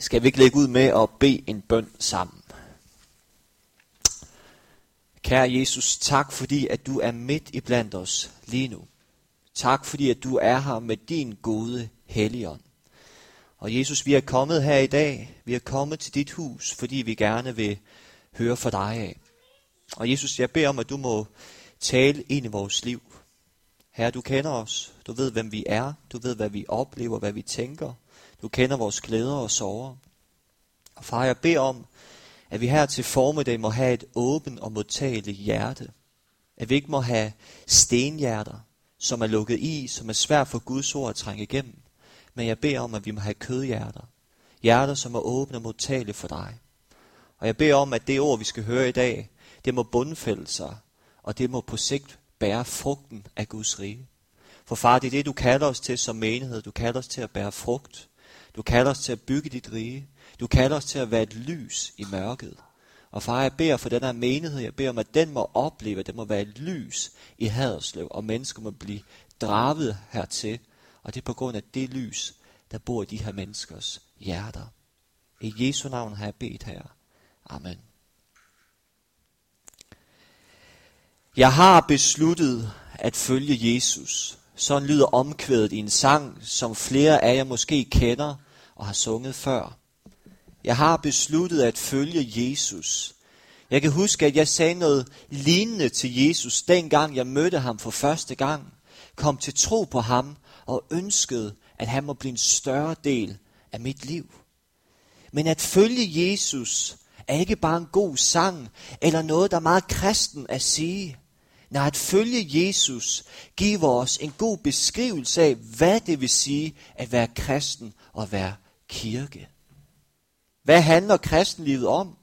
Skal vi ikke lægge ud med at bede en bøn sammen? Kære Jesus, tak fordi, at du er midt i blandt os lige nu. Tak fordi, at du er her med din gode helligånd. Og Jesus, vi er kommet her i dag. Vi er kommet til dit hus, fordi vi gerne vil høre fra dig af. Og Jesus, jeg beder om, at du må tale ind i vores liv. Herre, du kender os. Du ved, hvem vi er. Du ved, hvad vi oplever, hvad vi tænker. Du kender vores glæder og sorger. Og far, jeg beder om, at vi her til formiddag må have et åbent og modtageligt hjerte. At vi ikke må have stenhjerter, som er lukket i, som er svært for Guds ord at trænge igennem. Men jeg beder om, at vi må have kødhjerter. Hjerter, som er åbne og modtagelige for dig. Og jeg beder om, at det ord, vi skal høre i dag, det må bundfælde sig, og det må på sigt bære frugten af Guds rige. For far, det er det, du kalder os til som menighed. Du kalder os til at bære frugt. Du kalder os til at bygge dit rige. Du kalder os til at være et lys i mørket. Og far, jeg beder for den her menighed, jeg beder om, at den må opleve, at den må være et lys i Haderslev, og mennesker må blive draget hertil. Og det er på grund af det lys, der bor i de her menneskers hjerter. I Jesu navn har jeg bedt her. Amen. Jeg har besluttet at følge Jesus. Sådan lyder omkvædet i en sang, som flere af jer måske kender og har sunget før. Jeg har besluttet at følge Jesus. Jeg kan huske, at jeg sagde noget lignende til Jesus, dengang jeg mødte ham for første gang, kom til tro på ham og ønskede, at han må blive en større del af mit liv. Men at følge Jesus er ikke bare en god sang eller noget, der er meget kristen at sige. Når at følge Jesus giver os en god beskrivelse af, hvad det vil sige at være kristen og være kirke. Hvad handler kristenlivet om?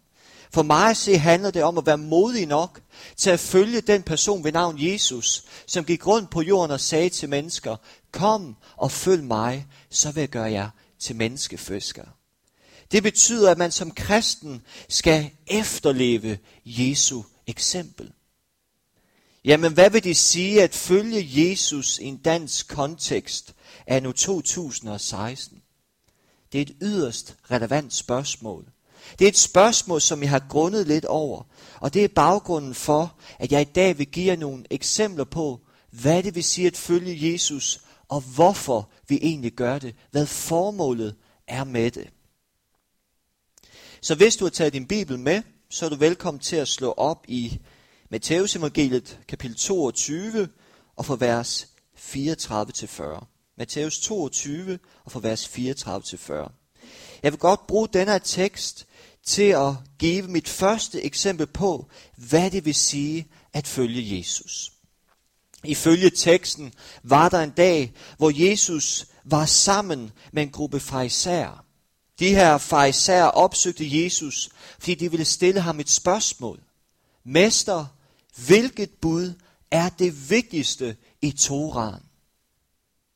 For mig at se handler det om at være modig nok til at følge den person ved navn Jesus, som gik rundt på jorden og sagde til mennesker, kom og følg mig, så vil jeg gøre jer til menneskefiskere. Det betyder, at man som kristen skal efterleve Jesu eksempel. Jamen, hvad vil det sige at følge Jesus i en dansk kontekst af nu 2016? Det er et yderst relevant spørgsmål. Det er et spørgsmål, som jeg har grundet lidt over, og det er baggrunden for, at jeg i dag vil give jer nogle eksempler på, hvad det vil sige at følge Jesus, og hvorfor vi egentlig gør det, hvad formålet er med det. Så hvis du har taget din bibel med, så er du velkommen til at slå op i Matteus evangeliet kapitel 22 og fra vers 34 til 40. Matthæus 22 og fra vers 34 til 40. Jeg vil godt bruge denne tekst til at give mit første eksempel på, hvad det vil sige at følge Jesus. Ifølge teksten var der en dag, hvor Jesus var sammen med en gruppe farisæer. De her farisæer opsøgte Jesus, fordi de ville stille ham et spørgsmål. Mester, hvilket bud er det vigtigste i Toraen?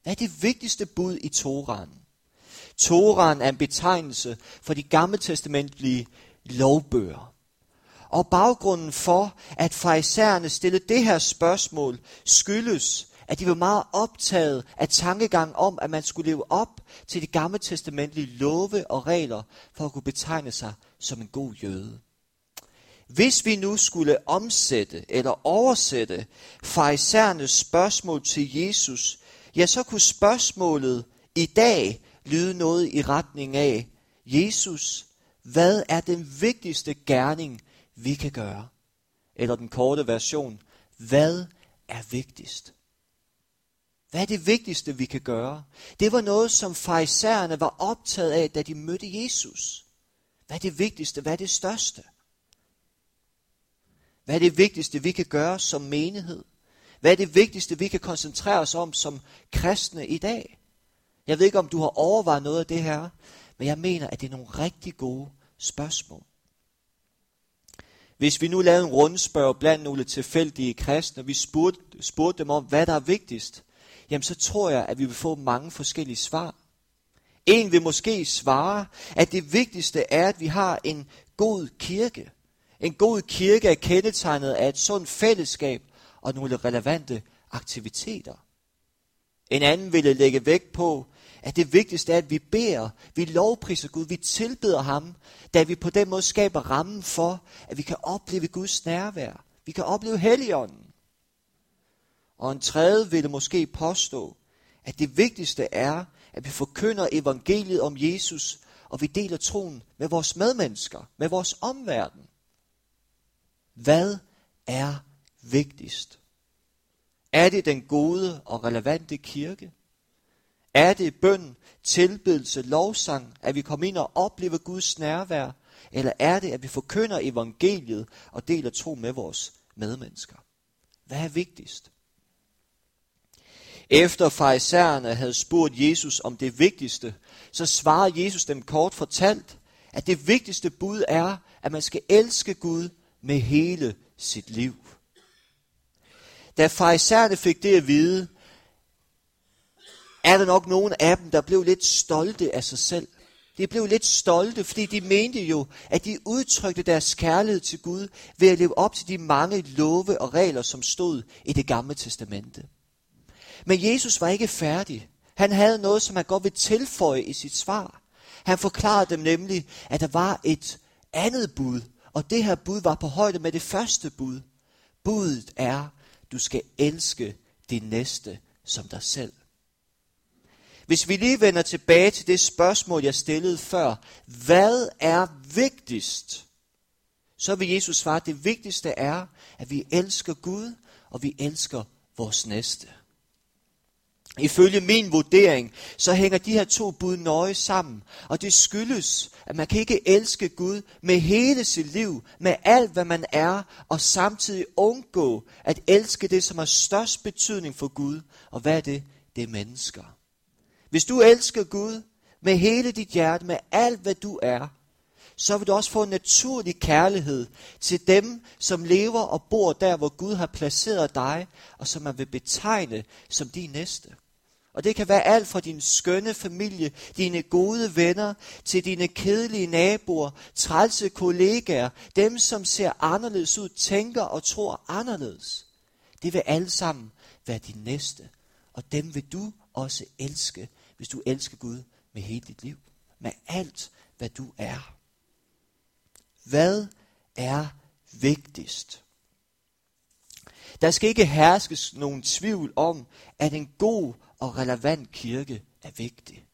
Hvad er det vigtigste bud i Toraen? Toraen er en betegnelse for de gammeltestamentlige lovbøger. Og baggrunden for, at farisæerne stillede det her spørgsmål, skyldes, at de var meget optaget af tankegang om, at man skulle leve op til de gamle testamentlige love og regler for at kunne betegne sig som en god jøde. Hvis vi nu skulle omsætte eller oversætte farisæernes spørgsmål til Jesus, ja, så kunne spørgsmålet i dag lyde noget i retning af, Jesus, hvad er den vigtigste gerning, vi kan gøre? Eller den korte version, hvad er vigtigst? Hvad er det vigtigste, vi kan gøre? Det var noget, som farisæerne var optaget af, da de mødte Jesus. Hvad er det vigtigste? Hvad er det største? Hvad er det vigtigste, vi kan gøre som menighed? Hvad er det vigtigste, vi kan koncentrere os om som kristne i dag? Jeg ved ikke, om du har overvejet noget af det her, men jeg mener, at det er nogle rigtig gode spørgsmål. Hvis vi nu lavede en rundspørg blandt nogle tilfældige kristne, og vi spurgte, spurgte dem om, hvad der er vigtigst, jamen så tror jeg, at vi vil få mange forskellige svar. En vil måske svare, at det vigtigste er, at vi har en god kirke. En god kirke er kendetegnet af et sundt fællesskab og nogle relevante aktiviteter. En anden ville lægge vægt på, at det vigtigste er, at vi beder, vi lovpriser Gud, vi tilbeder ham, da vi på den måde skaber rammen for, at vi kan opleve Guds nærvær. Vi kan opleve Helligånden. Og en tredje ville måske påstå, at det vigtigste er, at vi forkynder evangeliet om Jesus, og vi deler troen med vores medmennesker, med vores omverden. Hvad er vigtigst? Er det den gode og relevante kirke? Er det bøn, tilbedelse, lovsang, at vi kommer ind og oplever Guds nærvær? Eller er det, at vi forkynder evangeliet og deler tro med vores medmennesker? Hvad er vigtigst? Efter farisæerne havde spurgt Jesus om det vigtigste, så svarer Jesus dem kort fortalt, at det vigtigste bud er, at man skal elske Gud med hele sit liv. Da farisæerne fik det at vide, er der nok nogen af dem, der blev lidt stolte af sig selv. De blev lidt stolte, fordi de mente jo, at de udtrykte deres kærlighed til Gud ved at leve op til de mange love og regler, som stod i det gamle testamente. Men Jesus var ikke færdig. Han havde noget, som han godt vil tilføje i sit svar. Han forklarede dem nemlig, at der var et andet bud, og det her bud var på højde med det første bud. Budet er, du skal elske din næste som dig selv. Hvis vi lige vender tilbage til det spørgsmål, jeg stillede før. Hvad er vigtigst? Så vil Jesus svare, at det vigtigste er, at vi elsker Gud, og vi elsker vores næste. Ifølge min vurdering, så hænger de her to bud nøje sammen. Og det skyldes, at man kan ikke elske Gud med hele sit liv, med alt hvad man er, og samtidig undgå at elske det, som har størst betydning for Gud. Og hvad er det? Det er mennesker. Hvis du elsker Gud med hele dit hjerte, med alt hvad du er, så vil du også få en naturlig kærlighed til dem, som lever og bor der, hvor Gud har placeret dig, og som man vil betegne som din næste. Og det kan være alt fra din skønne familie, dine gode venner, til dine kedelige naboer, trælse kollegaer, dem som ser anderledes ud, tænker og tror anderledes. Det vil alle sammen være din næste. Og dem vil du også elske, hvis du elsker Gud med hele dit liv. Med alt, hvad du er. Hvad er vigtigst? Der skal ikke herskes nogen tvivl om, at en god og relevant kirke er vigtig.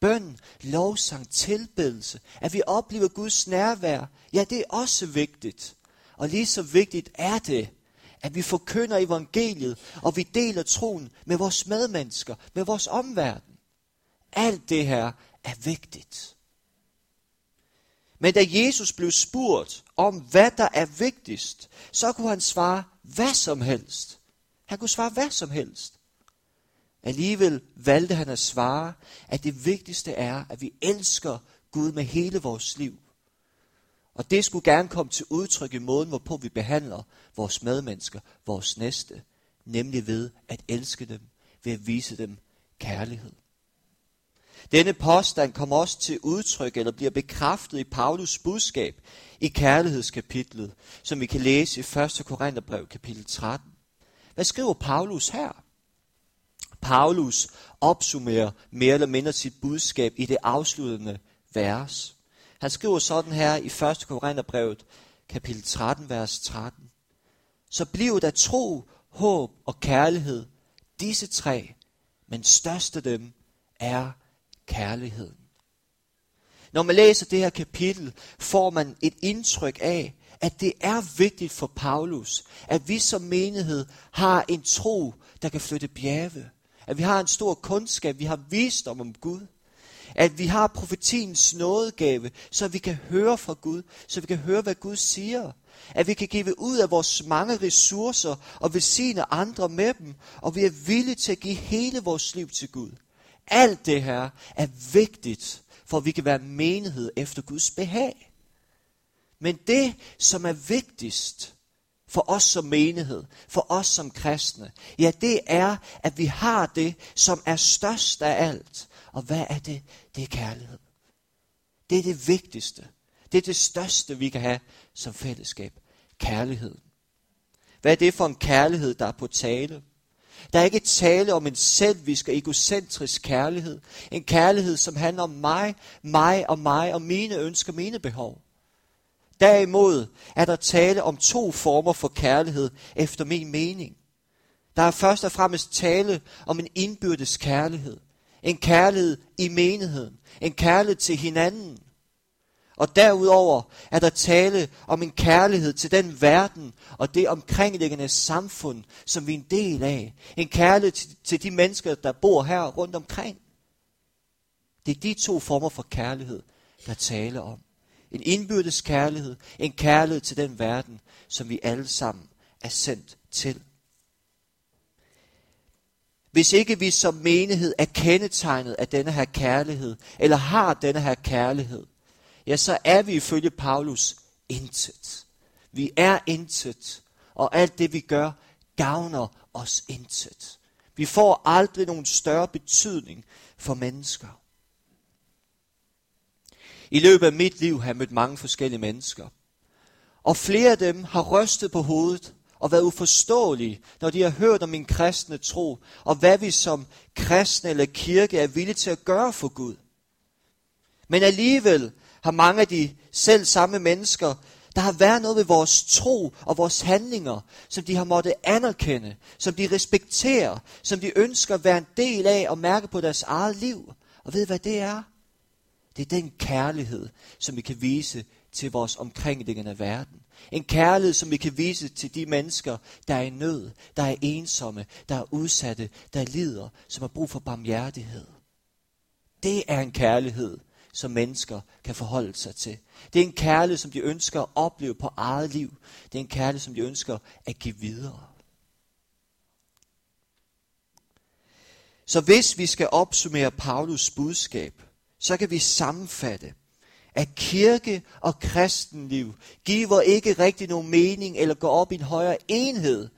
Bøn, lovsang, tilbedelse, at vi oplever Guds nærvær, ja, det er også vigtigt. Og lige så vigtigt er det, at vi forkynder evangeliet, og vi deler troen med vores medmennesker, med vores omverden. Alt det her er vigtigt. Men da Jesus blev spurgt om, hvad der er vigtigst, så kunne han svare hvad som helst. Han kunne svare hvad som helst. Alligevel valgte han at svare, at det vigtigste er, at vi elsker Gud med hele vores liv. Og det skulle gerne komme til udtryk i måden, hvorpå vi behandler vores medmennesker, vores næste, nemlig ved at elske dem, ved at vise dem kærlighed. Denne påstand kommer også til udtryk, eller bliver bekræftet i Paulus budskab i kærlighedskapitlet, som vi kan læse i 1. Korintherbrev kapitel 13. Hvad skriver Paulus her? Paulus opsummerer mere eller mindre sit budskab i det afsluttende vers. Han skriver sådan her i 1. Korintherbrevet, kapitel 13, vers 13. Så bliver der tro, håb og kærlighed, disse tre, men størst af dem er kærligheden. Når man læser det her kapitel, får man et indtryk af, at det er vigtigt for Paulus, at vi som menighed har en tro, der kan flytte bjerge. At vi har en stor kundskab, vi har visdom om Gud. At vi har profetiens nådegave, så vi kan høre fra Gud, så vi kan høre, hvad Gud siger. At vi kan give ud af vores mange ressourcer og velsigne andre med dem, og vi er villige til at give hele vores liv til Gud. Alt det her er vigtigt, for at vi kan være menighed efter Guds behag. Men det, som er vigtigst, for os som menighed, for os som kristne, ja, det er, at vi har det, som er størst af alt. Og hvad er det? Det er kærlighed. Det er det vigtigste. Det er det største, vi kan have som fællesskab. Kærligheden. Hvad er det for en kærlighed, der er på tale? Der er ikke tale om en selvisk og egocentrisk kærlighed. En kærlighed, som handler om mig, mig og mig og mine ønsker, mine behov. Derimod er der tale om to former for kærlighed, efter min mening. Der er først og fremmest tale om en indbyrdes kærlighed. En kærlighed i menigheden. En kærlighed til hinanden. Og derudover er der tale om en kærlighed til den verden og det omkringliggende samfund, som vi er en del af. En kærlighed til de mennesker, der bor her rundt omkring. Det er de to former for kærlighed, der taler om. En indbyrdes kærlighed, en kærlighed til den verden, som vi alle sammen er sendt til. Hvis ikke vi som menighed er kendetegnet af denne her kærlighed, eller har denne her kærlighed, ja, så er vi ifølge Paulus intet. Vi er intet, og alt det vi gør, gavner os intet. Vi får aldrig nogen større betydning for mennesker. I løbet af mit liv har jeg mødt mange forskellige mennesker. Og flere af dem har rystet på hovedet og været uforståelige, når de har hørt om min kristne tro, og hvad vi som kristne eller kirke er villige til at gøre for Gud. Men alligevel har mange af de selv samme mennesker, der har været noget ved vores tro og vores handlinger, som de har måttet anerkende, som de respekterer, som de ønsker at være en del af og mærke på deres eget liv. Og ved hvad det er? Det er den kærlighed, som vi kan vise til vores omkringliggende verden. En kærlighed, som vi kan vise til de mennesker, der er i nød, der er ensomme, der er udsatte, der lider, som har brug for barmhjertighed. Det er en kærlighed, som mennesker kan forholde sig til. Det er en kærlighed, som de ønsker at opleve på eget liv. Det er en kærlighed, som de ønsker at give videre. Så hvis vi skal opsummere Paulus budskab, så kan vi sammenfatte, at kirke og kristenliv giver ikke rigtig nogen mening eller går op i en højere enhed,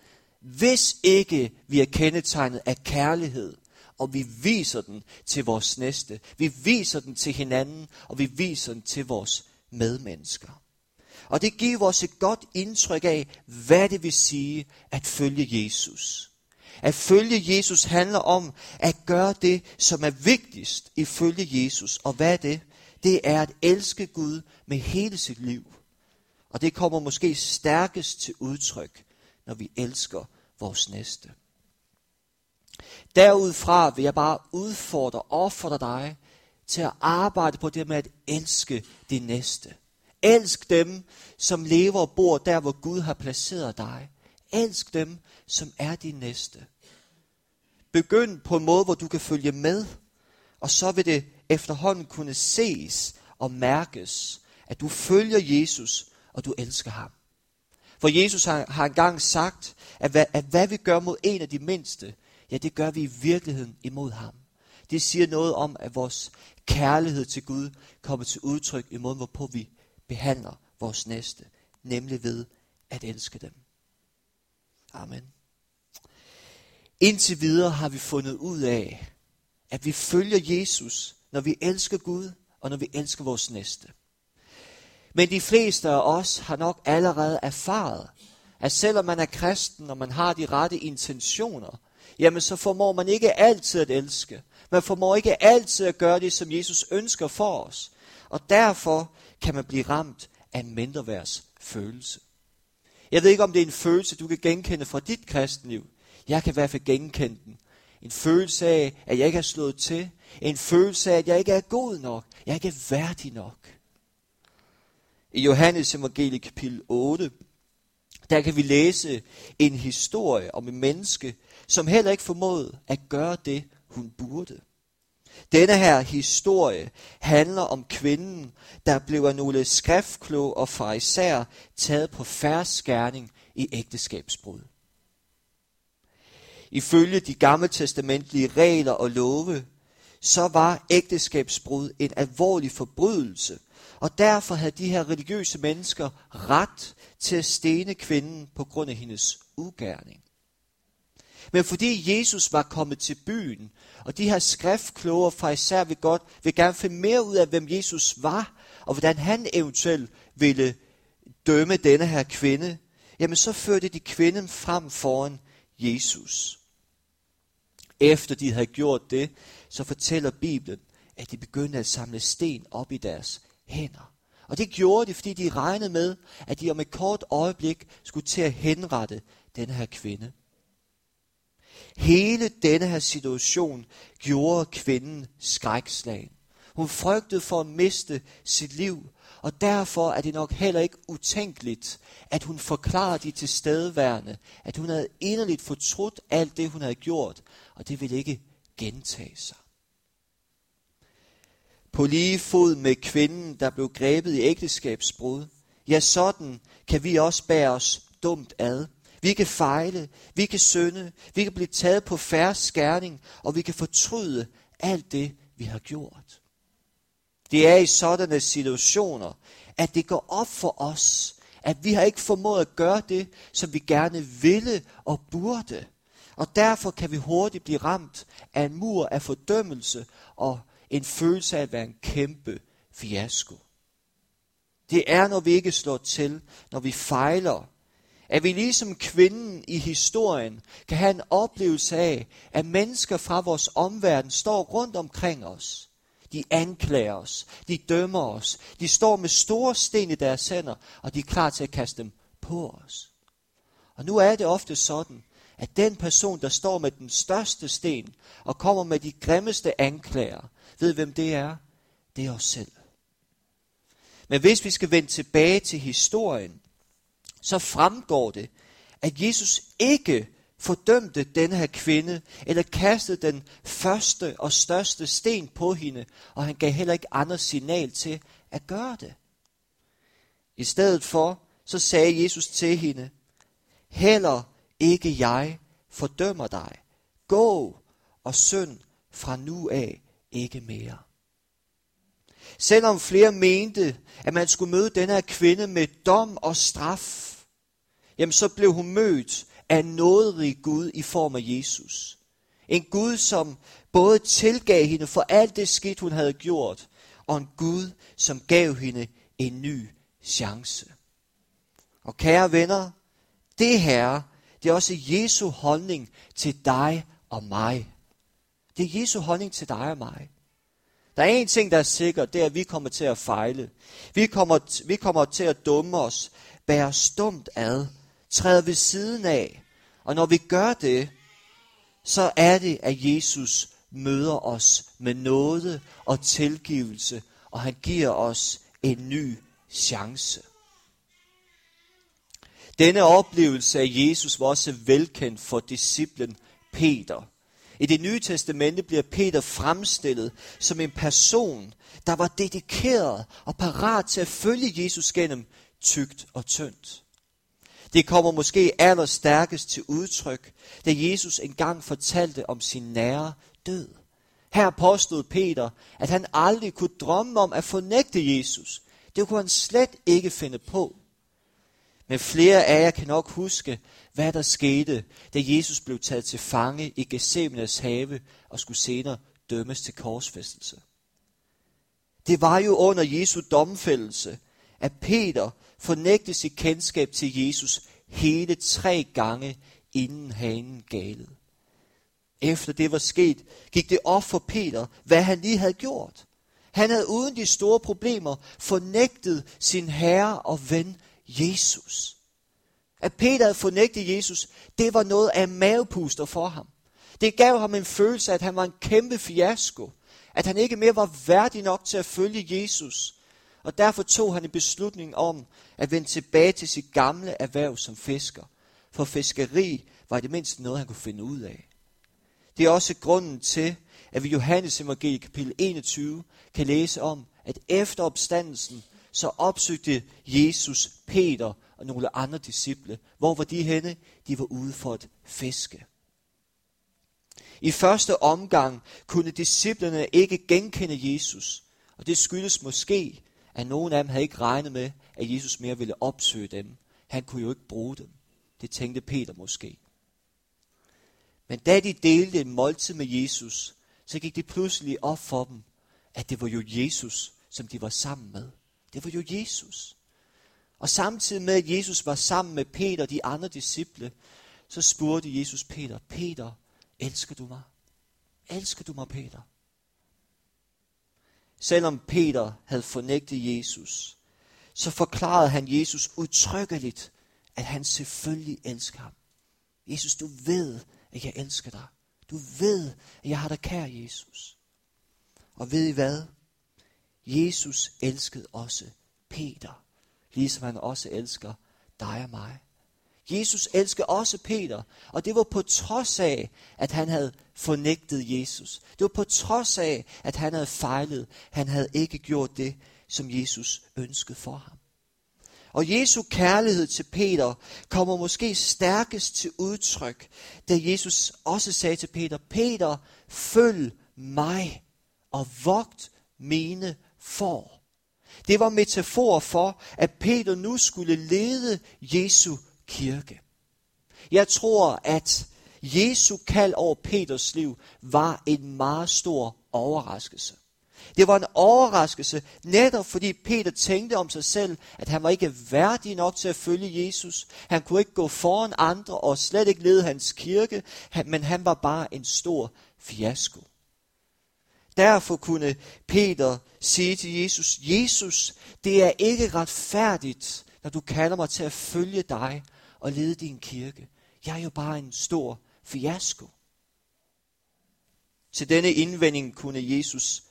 hvis ikke vi er kendetegnet af kærlighed, og vi viser den til vores næste. Vi viser den til hinanden, og vi viser den til vores medmennesker. Og det giver os et godt indtryk af, hvad det vil sige at følge Jesus. At følge Jesus handler om at gøre det, som er vigtigst ifølge Jesus. Og hvad er det? Det er at elske Gud med hele sit liv. Og det kommer måske stærkest til udtryk, når vi elsker vores næste. Derudfra vil jeg bare udfordre og opfordre dig til at arbejde på det med at elske de næste. Elsk dem, som lever og bor der, hvor Gud har placeret dig. Elsk dem, som er din næste. Begynd på en måde, hvor du kan følge med, og så vil det efterhånden kunne ses og mærkes, at du følger Jesus, og du elsker ham. For Jesus har, har engang sagt, at hvad, at hvad vi gør mod en af de mindste, ja, det gør vi i virkeligheden imod ham. Det siger noget om, at vores kærlighed til Gud kommer til udtryk i måden, hvorpå vi behandler vores næste, nemlig ved at elske dem. Amen. Indtil videre har vi fundet ud af, at vi følger Jesus, når vi elsker Gud, og når vi elsker vores næste. Men de fleste af os har nok allerede erfaret, at selvom man er kristen, og man har de rette intentioner, jamen så formår man ikke altid at elske. Man formår ikke altid at gøre det, som Jesus ønsker for os. Og derfor kan man blive ramt af en mindreværds følelse. Jeg ved ikke, om det er en følelse, du kan genkende fra dit kristenliv. Jeg kan i hvert fald genkende den. En følelse af, at jeg ikke er slået til. En følelse af, at jeg ikke er god nok. Jeg er værdig nok. I Johannes evangelie kapitel 8, der kan vi læse en historie om en menneske, som heller ikke formåede at gøre det, hun burde. Denne her historie handler om kvinden, der blev af nogle skriftkloge og fariser taget på færdskærning i ægteskabsbrud. Ifølge de gammeltestamentlige regler og love, så var ægteskabsbrud en alvorlig forbrydelse, og derfor havde de her religiøse mennesker ret til at stene kvinden på grund af hendes ugerning. Men fordi Jesus var kommet til byen, og de her skriftkloge fra især vil, godt, vil gerne finde mere ud af, hvem Jesus var, og hvordan han eventuelt ville dømme denne her kvinde, jamen så førte de kvinden frem foran Jesus. Efter de havde gjort det, så fortæller Bibelen, at de begyndte at samle sten op i deres hænder. Og det gjorde de, fordi de regnede med, at de om et kort øjeblik skulle til at henrette denne her kvinde. Hele denne her situation gjorde kvinden skrækslagen. Hun frygtede for at miste sit liv, og derfor er det nok heller ikke utænkeligt, at hun forklarede de tilstedeværende, at hun havde inderligt fortrudt alt det, hun havde gjort, og det ville ikke gentage sig. På lige fod med kvinden, der blev grebet i ægteskabsbrud, ja sådan kan vi også bære os dumt ad. Vi kan fejle, vi kan synde, vi kan blive taget på færre skærning, og vi kan fortryde alt det, vi har gjort. Det er i sådanne situationer, at det går op for os, at vi har ikke formået at gøre det, som vi gerne ville og burde. Og derfor kan vi hurtigt blive ramt af en mur af fordømmelse og en følelse af at være en kæmpe fiasko. Det er, når vi ikke slår til, når vi fejler, at vi ligesom kvinden i historien kan have en oplevelse af, at mennesker fra vores omverden står rundt omkring os. De anklager os, de dømmer os, de står med store sten i deres hænder, og de er klar til at kaste dem på os. Og nu er det ofte sådan, at den person, der står med den største sten og kommer med de grimmeste anklager, ved hvem det er? Det er os selv. Men hvis vi skal vende tilbage til historien, så fremgår det, at Jesus ikke fordømte denne her kvinde, eller kastede den første og største sten på hende, og han gav heller ikke andre signal til at gøre det. I stedet for, så sagde Jesus til hende, heller ikke jeg fordømmer dig. Gå og synd fra nu af ikke mere. Selvom flere mente, at man skulle møde denne her kvinde med dom og straf, jamen så blev hun mødt af en nåderig Gud i form af Jesus. En Gud, som både tilgav hende for alt det skidt, hun havde gjort, og en Gud, som gav hende en ny chance. Og kære venner, det her, det er også Jesu holdning til dig og mig. Det er Jesu holdning til dig og mig. Der er en ting, der er sikker, det er, at vi kommer til at fejle. Vi kommer, vi kommer til at dumme os, bære stumt ad, træde ved siden af. Og når vi gør det, så er det, at Jesus møder os med nåde og tilgivelse, og han giver os en ny chance. Denne oplevelse af Jesus var også velkendt for disciplen Peter. I det nye testamente bliver Peter fremstillet som en person, der var dedikeret og parat til at følge Jesus gennem tygt og tyndt. Det kommer måske allerstærkest til udtryk, da Jesus engang fortalte om sin nære død. Her påstod Peter, at han aldrig kunne drømme om at fornægte Jesus. Det kunne han slet ikke finde på. Men flere af jer kan nok huske, hvad der skete, da Jesus blev taget til fange i Gethsemanes have og skulle senere dømmes til korsfæstelse. Det var jo under Jesu domfældelse, at Peter fornægte sit kendskab til Jesus hele tre gange, inden hanen galede. Efter det var sket, gik det op for Peter, hvad han lige havde gjort. Han havde uden de store problemer fornægtet sin herre og ven Jesus. At Peter havde fornægtet Jesus, det var noget af mavepuster for ham. Det gav ham en følelse af, at han var en kæmpe fiasko. At han ikke mere var værdig nok til at følge Jesus. Og derfor tog han en beslutning om at vende tilbage til sit gamle erhverv som fisker. For fiskeri var det mindst noget, han kunne finde ud af. Det er også grunden til, at vi i Johannes evangelie kapitel 21 kan læse om, at efter opstandelsen, så opsøgte Jesus Peter og nogle andre disciple. Hvor var de henne? De var ude for at fiske. I første omgang kunne disciplerne ikke genkende Jesus, og det skyldes måske, at nogen af dem havde ikke regnet med, at Jesus mere ville opsøge dem. Han kunne jo ikke bruge dem. Det tænkte Peter måske. Men da de delte en måltid med Jesus, så gik det pludselig op for dem, at det var jo Jesus, som de var sammen med. Det var jo Jesus. Og samtidig med, at Jesus var sammen med Peter og de andre disciple, så spurgte Jesus Peter, Peter, elsker du mig? elsker du mig, Peter? Selvom Peter havde fornægtet Jesus, så forklarede han Jesus udtrykkeligt, at han selvfølgelig elsker ham. Jesus, du ved, at jeg elsker dig. Du ved, at jeg har dig kær, Jesus. Og ved I hvad? Jesus elskede også Peter, ligesom han også elsker dig og mig. Jesus elskede også Peter, og det var på trods af, at han havde fornægtet Jesus. Det var på trods af, at han havde fejlet. Han havde ikke gjort det, som Jesus ønskede for ham. Og Jesu kærlighed til Peter kommer måske stærkest til udtryk, da Jesus også sagde til Peter, Peter, følg mig og vogt mine får. Det var metafor for, at Peter nu skulle lede Jesu kirke. Jeg tror, at Jesu kald over Peters liv var en meget stor overraskelse. Det var en overraskelse, netop fordi Peter tænkte om sig selv, at han var ikke værdig nok til at følge Jesus. Han kunne ikke gå foran andre og slet ikke lede hans kirke, men han var bare en stor fiasko. Derfor kunne Peter sige til Jesus, Jesus, det er ikke retfærdigt, når du kalder mig til at følge dig og lede din kirke. Jeg er jo bare en stor fiasko. Til denne indvending kunne Jesus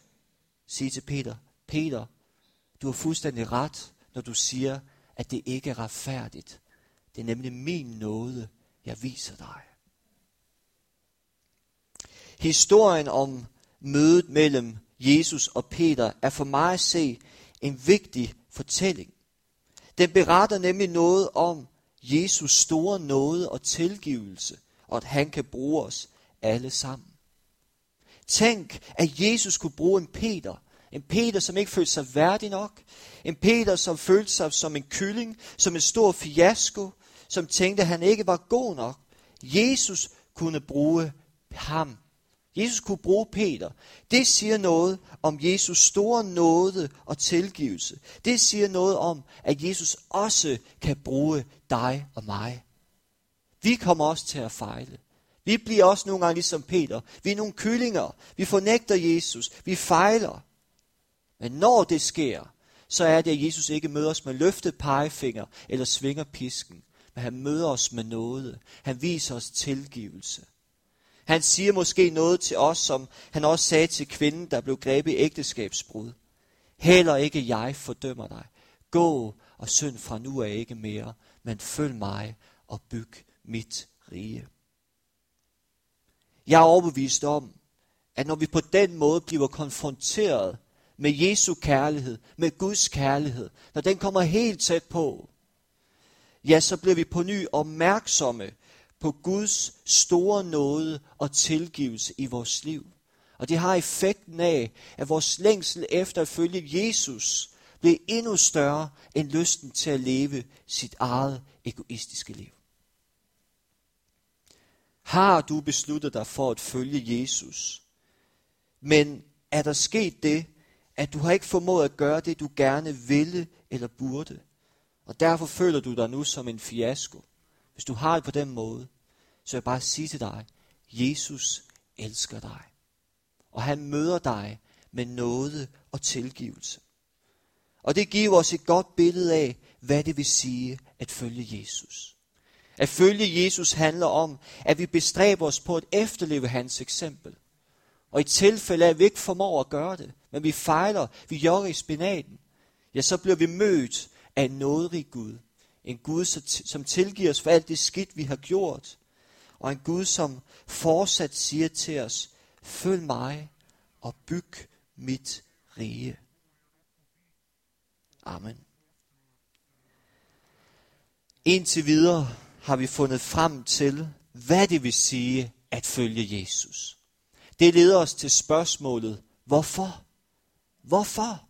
sige til Peter, Peter, du har fuldstændig ret, når du siger, at det ikke er retfærdigt. Det er nemlig min nåde, jeg viser dig. Historien om mødet mellem Jesus og Peter er for mig at se en vigtig fortælling. Den beretter nemlig noget om Jesus store nåde og tilgivelse, og at han kan bruge os alle sammen. Tænk, at Jesus kunne bruge en Peter. En Peter, som ikke følte sig værdig nok. En Peter, som følte sig som en kylling, som en stor fiasko, som tænkte, at han ikke var god nok. Jesus kunne bruge ham. Jesus kunne bruge Peter. Det siger noget om Jesus store nåde og tilgivelse. Det siger noget om, at Jesus også kan bruge dig og mig. Vi kommer også til at fejle. Vi bliver også nogle gange ligesom Peter. Vi er nogle kyllinger. Vi fornægter Jesus. Vi fejler. Men når det sker, så er det, at Jesus ikke møder os med løftet pegefinger eller svinger pisken. Men han møder os med noget. Han viser os tilgivelse. Han siger måske noget til os, som han også sagde til kvinden, der blev grebet i ægteskabsbrud. Heller ikke jeg fordømmer dig. Gå og synd fra nu af ikke mere, men følg mig og byg mit rige. Jeg er overbevist om, at når vi på den måde bliver konfronteret med Jesu kærlighed, med Guds kærlighed, når den kommer helt tæt på, ja, så bliver vi på ny opmærksomme på Guds store nåde og tilgivelse i vores liv. Og det har effekten af, at vores længsel efter at følge Jesus bliver endnu større end lysten til at leve sit eget egoistiske liv. Har du besluttet dig for at følge Jesus, men er der sket det, at du har ikke formået at gøre det, du gerne ville eller burde, og derfor føler du dig nu som en fiasko? Hvis du har det på den måde, så vil jeg bare sige til dig, Jesus elsker dig. Og han møder dig med nåde og tilgivelse. Og det giver os et godt billede af, hvad det vil sige at følge Jesus. At følge Jesus handler om, at vi bestræber os på at efterleve hans eksempel. Og i tilfælde af, at vi ikke formår at gøre det, men vi fejler, vi jogger i spinaten, ja, så bliver vi mødt af en nåderig Gud. En Gud, som tilgiver os for alt det skidt, vi har gjort. Og en Gud, som fortsat siger til os, følg mig og byg mit rige. Amen. Indtil videre har vi fundet frem til, hvad det vil sige at følge Jesus. Det leder os til spørgsmålet, hvorfor? Hvorfor?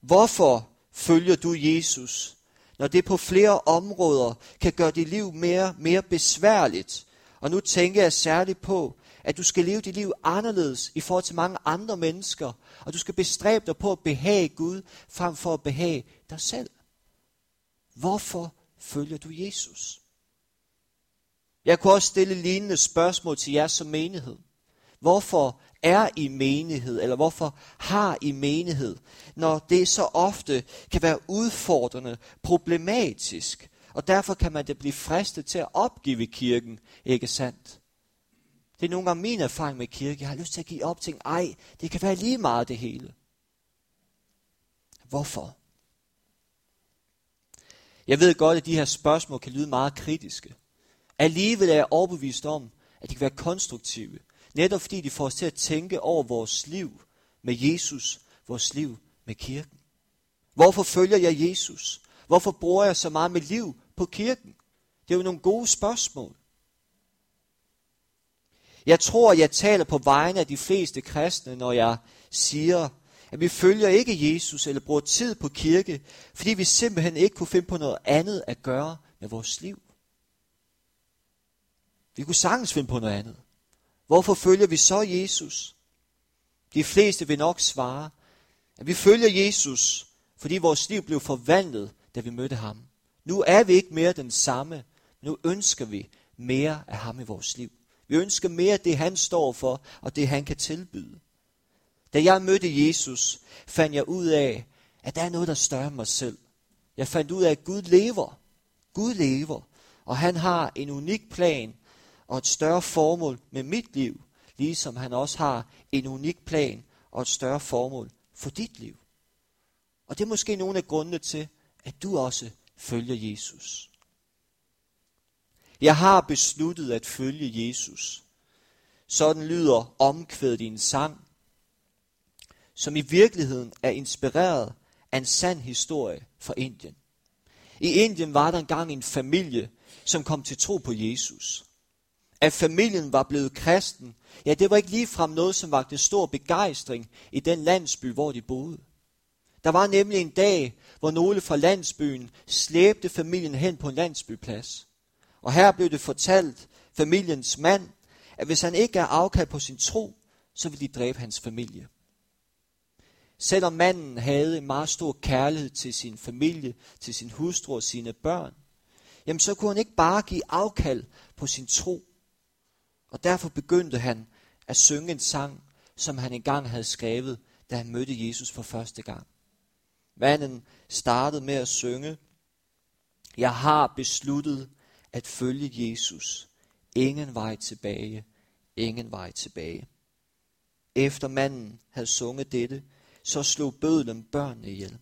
Hvorfor følger du Jesus, når det på flere områder kan gøre dit liv mere, mere besværligt? Og nu tænker jeg særligt på, at du skal leve dit liv anderledes i forhold til mange andre mennesker, og du skal bestræbe dig på at behage Gud, frem for at behage dig selv. Hvorfor følger du Jesus? Jeg kunne også stille lignende spørgsmål til jer som menighed. Hvorfor er i menighed, eller hvorfor har i menighed, når det så ofte kan være udfordrende, problematisk, og derfor kan man da blive fristet til at opgive kirken, ikke sandt? Det er nogle gange min erfaring med kirke. Jeg har lyst til at give op ting. Ej, det kan være lige meget det hele. Hvorfor? Jeg ved godt, at de her spørgsmål kan lyde meget kritiske. Alligevel er jeg overbevist om, at de kan være konstruktive. Netop fordi de får os til at tænke over vores liv med Jesus, vores liv med kirken. Hvorfor følger jeg Jesus? Hvorfor bruger jeg så meget mit liv på kirken? Det er jo nogle gode spørgsmål. Jeg tror, jeg taler på vegne af de fleste kristne, når jeg siger, at vi følger ikke Jesus eller bruger tid på kirke, fordi vi simpelthen ikke kunne finde på noget andet at gøre med vores liv. Vi kunne sagtens finde på noget andet. Hvorfor følger vi så Jesus? De fleste vil nok svare, at vi følger Jesus, fordi vores liv blev forvandlet, da vi mødte ham. Nu er vi ikke mere den samme. Nu ønsker vi mere af ham i vores liv. Vi ønsker mere af det, han står for, og det, han kan tilbyde. Da jeg mødte Jesus, fandt jeg ud af, at der er noget, der er større end mig selv. Jeg fandt ud af, at Gud lever. Gud lever. Og han har en unik plan og et større formål med mit liv, ligesom han også har en unik plan og et større formål for dit liv. Og det er måske nogle af grundene til, at du også følger Jesus. Jeg har besluttet at følge Jesus. Sådan lyder omkvædet i en sang, som i virkeligheden er inspireret af en sand historie fra Indien. I Indien var der engang en familie, som kom til tro på Jesus. At familien var blevet kristen, ja, det var ikke ligefrem noget, som vagte stor begejstring i den landsby, hvor de boede. Der var nemlig en dag, hvor nogle fra landsbyen slæbte familien hen på en landsbyplads. Og her blev det fortalt familiens mand, at hvis han ikke er afkald på sin tro, så vil de dræbe hans familie. Selvom manden havde en meget stor kærlighed til sin familie, til sin hustru og sine børn, jamen så kunne han ikke bare give afkald på sin tro. Og derfor begyndte han at synge en sang, som han engang havde skrevet, da han mødte Jesus for første gang. Manden startede med at synge, Jeg har besluttet at følge Jesus. Ingen vej tilbage, ingen vej tilbage. Efter manden havde sunget dette, så slog bødlen børnene ihjel.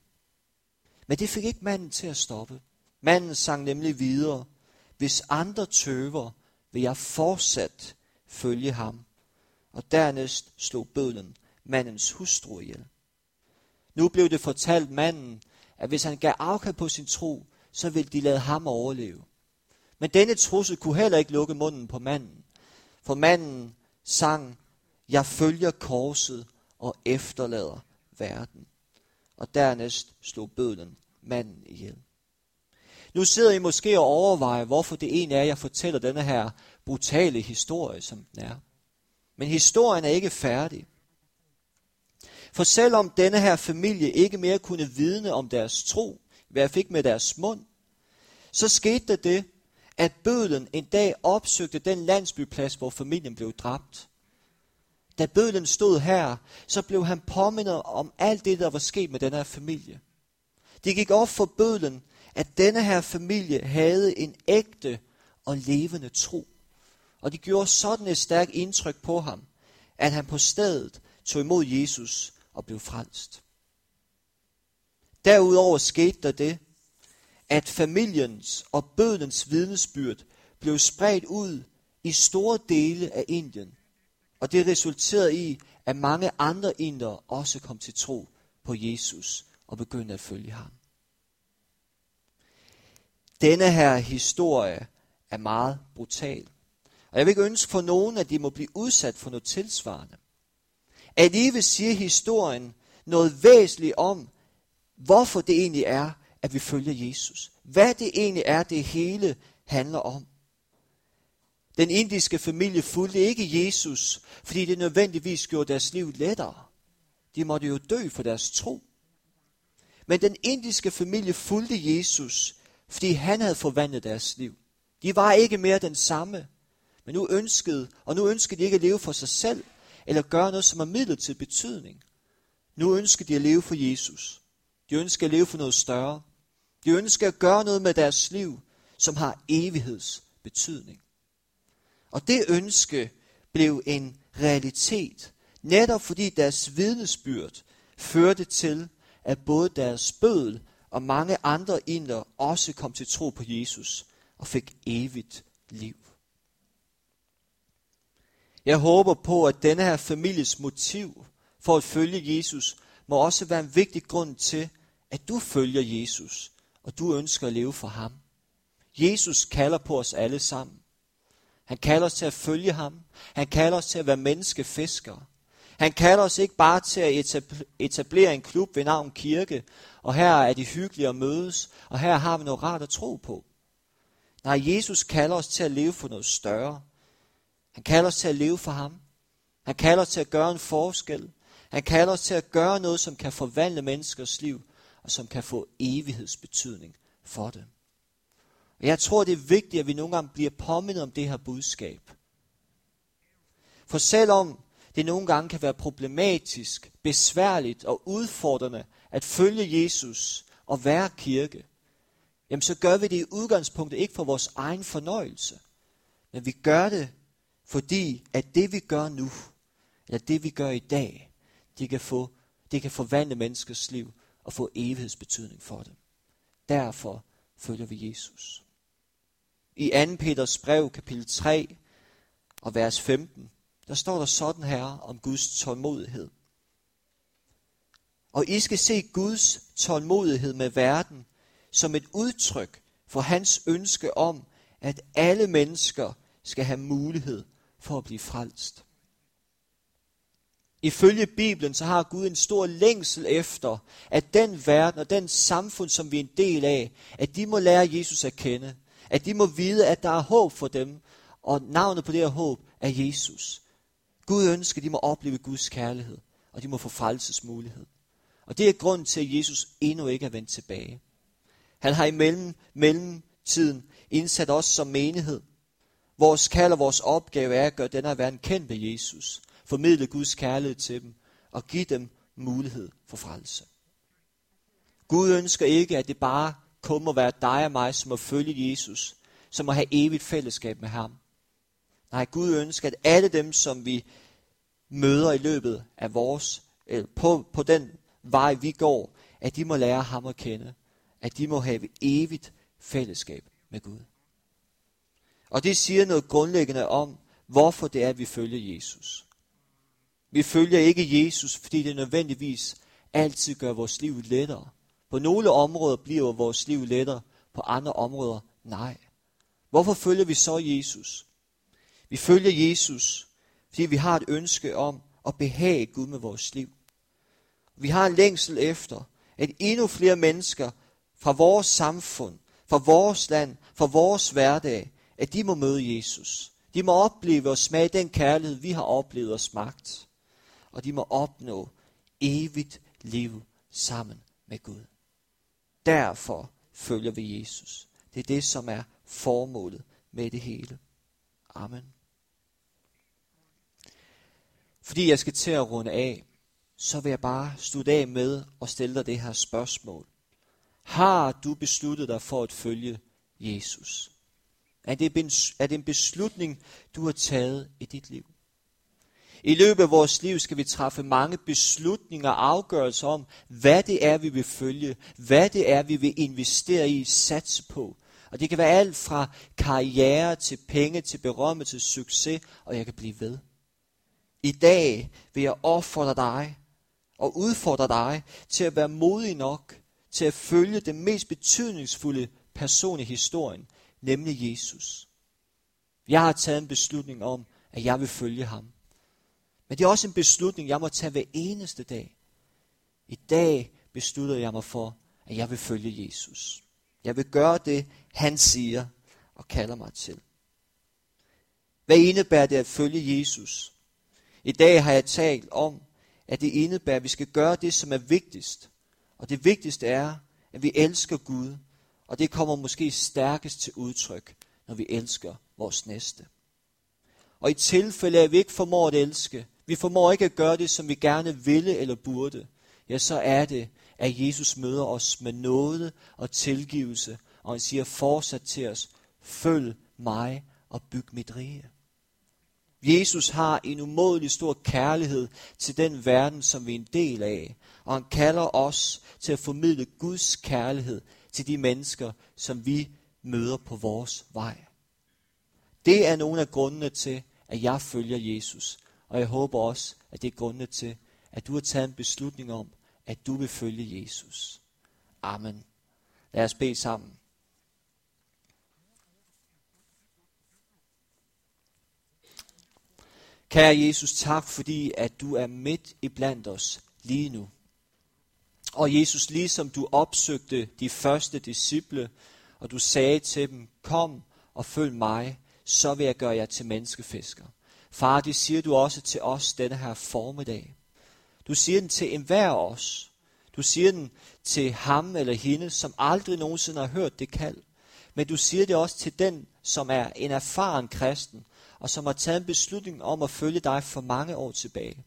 Men det fik ikke manden til at stoppe. Manden sang nemlig videre, hvis andre tøver, vil jeg fortsat følge ham. Og dernæst slog bødlen mandens hustru ihjel. Nu blev det fortalt manden, at hvis han gav afkald på sin tro, så ville de lade ham overleve. Men denne trussel kunne heller ikke lukke munden på manden. For manden sang, jeg følger korset og efterlader verden. Og dernæst slog bødlen manden ihjel. Nu sidder I måske og overvejer, hvorfor det egentlig er, jeg fortæller denne her brutale historie, som den er. Men historien er ikke færdig. For selvom denne her familie ikke mere kunne vidne om deres tro, hvad jeg fik med deres mund, så skete der det, at bødlen en dag opsøgte den landsbyplads, hvor familien blev dræbt. Da bødlen stod her, så blev han påmindet om alt det, der var sket med den her familie. Det gik op for bødlen, at denne her familie havde en ægte og levende tro. Og det gjorde sådan et stærkt indtryk på ham, at han på stedet tog imod Jesus og blev frelst. Derudover skete der det, at familiens og bødens vidnesbyrd blev spredt ud i store dele af Indien. Og det resulterede i, at mange andre indere også kom til tro på Jesus og begyndte at følge ham. Denne her historie er meget brutal. Og jeg vil ikke ønske for nogen, at de må blive udsat for noget tilsvarende. Alligevel siger historien noget væsentligt om, hvorfor det egentlig er, at vi følger Jesus. Hvad det egentlig er, det hele handler om. Den indiske familie fulgte ikke Jesus, fordi det nødvendigvis gjorde deres liv lettere. De måtte jo dø for deres tro. Men den indiske familie fulgte Jesus, fordi han havde forvandlet deres liv. De var ikke mere den samme, men nu ønskede, og nu ønskede de ikke at leve for sig selv, eller gøre noget, som har midlertidig betydning. Nu ønsker de at leve for Jesus. De ønsker at leve for noget større. De ønsker at gøre noget med deres liv, som har evighedsbetydning. Og det ønske blev en realitet, netop fordi deres vidnesbyrd førte til, at både deres bødel og mange andre inder også kom til tro på Jesus og fik evigt liv. Jeg håber på, at denne her families motiv for at følge Jesus må også være en vigtig grund til, at du følger Jesus, og du ønsker at leve for ham. Jesus kalder på os alle sammen. Han kalder os til at følge ham. Han kalder os til at være menneskefiskere. Han kalder os ikke bare til at etablere en klub ved navn kirke, og her er de hyggelige at mødes, og her har vi noget rart at tro på. Nej, Jesus kalder os til at leve for noget større. Han kalder os til at leve for ham. Han kalder os til at gøre en forskel. Han kalder os til at gøre noget, som kan forvandle menneskers liv, og som kan få evighedsbetydning for dem. Og jeg tror, det er vigtigt, at vi nogle gange bliver påmindet om det her budskab. For selvom det nogle gange kan være problematisk, besværligt og udfordrende at følge Jesus og være kirke, jamen så gør vi det i udgangspunktet ikke for vores egen fornøjelse, men vi gør det, fordi at det vi gør nu, eller det vi gør i dag, det kan, få, det kan forvandle menneskers liv og få evighedsbetydning for dem. Derfor følger vi Jesus. I 2. Peters brev, kapitel 3 og vers 15, der står der sådan her om Guds tålmodighed. Og I skal se Guds tålmodighed med verden som et udtryk for hans ønske om, at alle mennesker skal have mulighed for at blive frelst. Ifølge Bibelen så har Gud en stor længsel efter, at den verden og den samfund, som vi er en del af, at de må lære Jesus at kende. At de må vide, at der er håb for dem, og navnet på det her håb er Jesus. Gud ønsker, at de må opleve Guds kærlighed, og de må få frelsesmulighed. Og det er grund til, at Jesus endnu ikke er vendt tilbage. Han har i mellem, mellemtiden indsat os som menighed. Vores kald og vores opgave er at gøre denne verden kendt ved Jesus, formidle Guds kærlighed til dem og give dem mulighed for frelse. Gud ønsker ikke, at det bare kun må være dig og mig, som må følge Jesus, som må have evigt fællesskab med ham. Nej, Gud ønsker, at alle dem, som vi møder i løbet af vores, eller på, på den vej, vi går, at de må lære ham at kende. At de må have evigt fællesskab med Gud. Og det siger noget grundlæggende om, hvorfor det er, at vi følger Jesus. Vi følger ikke Jesus, fordi det nødvendigvis altid gør vores liv lettere. På nogle områder bliver vores liv lettere, på andre områder nej. Hvorfor følger vi så Jesus? Vi følger Jesus, fordi vi har et ønske om at behage Gud med vores liv. Vi har en længsel efter, at endnu flere mennesker fra vores samfund, fra vores land, fra vores hverdag, at de må møde Jesus. De må opleve og smage den kærlighed, vi har oplevet og smagt. Og de må opnå evigt liv sammen med Gud. Derfor følger vi Jesus. Det er det, som er formålet med det hele. Amen. Fordi jeg skal til at runde af, så vil jeg bare slutte af med at stille dig det her spørgsmål. Har du besluttet dig for at følge Jesus? Er det, er det en beslutning, du har taget i dit liv? I løbet af vores liv skal vi træffe mange beslutninger og afgørelser om, hvad det er, vi vil følge, hvad det er, vi vil investere i, satse på. Og det kan være alt fra karriere til penge, til berømme, til succes, og jeg kan blive ved. I dag vil jeg opfordre dig og udfordre dig til at være modig nok til at følge den mest betydningsfulde person i historien, nemlig Jesus. Jeg har taget en beslutning om, at jeg vil følge ham. Men det er også en beslutning, jeg må tage hver eneste dag. I dag beslutter jeg mig for, at jeg vil følge Jesus. Jeg vil gøre det, han siger og kalder mig til. Hvad indebærer det at følge Jesus? I dag har jeg talt om, at det indebærer, at vi skal gøre det, som er vigtigst. Og det vigtigste er, at vi elsker Gud, og det kommer måske stærkest til udtryk, når vi elsker vores næste. Og i tilfælde af, at vi ikke formår at elske, vi formår ikke at gøre det, som vi gerne ville eller burde, ja, så er det, at Jesus møder os med nåde og tilgivelse, og han siger fortsat til os, følg mig og byg mit rige. Jesus har en umådelig stor kærlighed til den verden, som vi er en del af, og han kalder os til at formidle Guds kærlighed til de mennesker, som vi møder på vores vej. Det er nogle af grundene til, at jeg følger Jesus, og jeg håber også, at det er grundene til, at du har taget en beslutning om, at du vil følge Jesus. Amen. Lad os bede sammen. Kære Jesus, tak fordi, at du er midt i blandt os lige nu. Og Jesus, ligesom du opsøgte de første disciple, og du sagde til dem, kom og følg mig, så vil jeg gøre jer til menneskefisker. Far, det siger du også til os denne her formiddag. Du siger den til enhver af os. Du siger den til ham eller hende, som aldrig nogensinde har hørt det kald. Men du siger det også til den, som er en erfaren kristen, og som har taget en beslutning om at følge dig for mange år tilbage.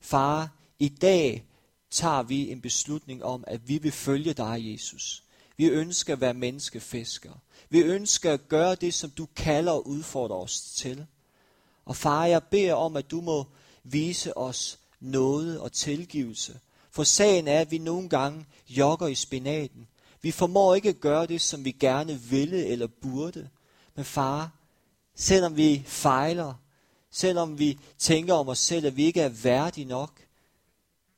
Far, i dag tager vi en beslutning om, at vi vil følge dig, Jesus. Vi ønsker at være menneskefiskere. Vi ønsker at gøre det, som du kalder og udfordrer os til. Og far, jeg beder om, at du må vise os noget og tilgivelse. For sagen er, at vi nogle gange jogger i spinaten. Vi formår ikke at gøre det, som vi gerne ville eller burde. Men far, selvom vi fejler, selvom vi tænker om os selv, at vi ikke er værdige nok,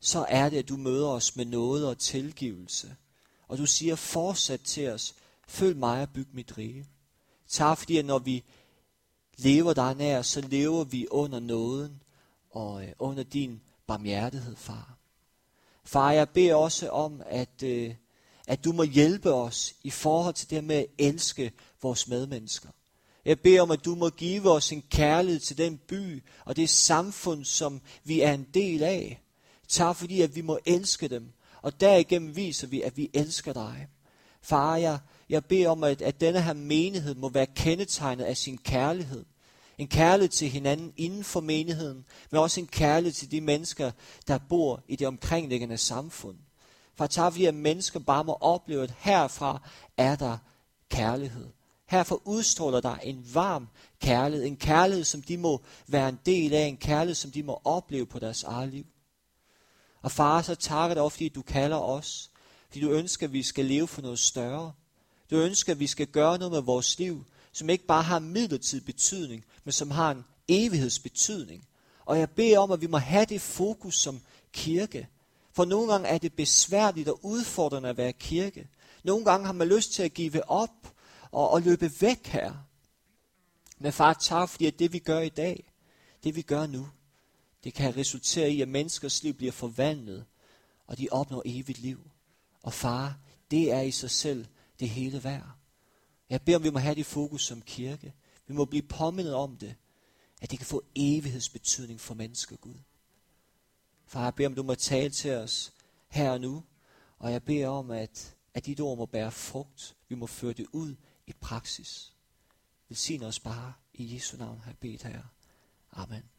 så er det, at du møder os med noget og tilgivelse. Og du siger fortsat til os, følg mig og byg mit rige. Tak fordi, at når vi lever dig nær, så lever vi under nåden og øh, under din barmhjertighed, far. Far, jeg beder også om, at, øh, at du må hjælpe os i forhold til det med at elske vores medmennesker. Jeg beder om, at du må give os en kærlighed til den by og det samfund, som vi er en del af. Tak fordi, at vi må elske dem, og derigennem viser vi, at vi elsker dig. Far, jeg, jeg beder om, at, at denne her menighed må være kendetegnet af sin kærlighed. En kærlighed til hinanden inden for menigheden, men også en kærlighed til de mennesker, der bor i det omkringliggende samfund. For tak vi, at mennesker bare må opleve, at herfra er der kærlighed. Herfor udstråler der en varm kærlighed. En kærlighed, som de må være en del af. En kærlighed, som de må opleve på deres eget liv. Og far, så takker dig fordi du kalder os. Fordi du ønsker, at vi skal leve for noget større. Du ønsker, at vi skal gøre noget med vores liv, som ikke bare har midlertidig betydning, men som har en evighedsbetydning. Og jeg beder om, at vi må have det fokus som kirke. For nogle gange er det besværligt og udfordrende at være kirke. Nogle gange har man lyst til at give op og, og løbe væk her. Men far, tak fordi at det vi gør i dag, det vi gør nu, det kan resultere i, at menneskers liv bliver forvandlet, og de opnår evigt liv. Og far, det er i sig selv det hele værd. Jeg beder om, vi må have det fokus som kirke. Vi må blive påmindet om det, at det kan få evighedsbetydning for mennesker, Gud. Far, jeg beder om, du må tale til os her og nu, og jeg beder om, at, at dit ord må bære frugt. Vi må føre det ud i praksis. Velsign os bare i Jesu navn, har jeg bedt her. Amen.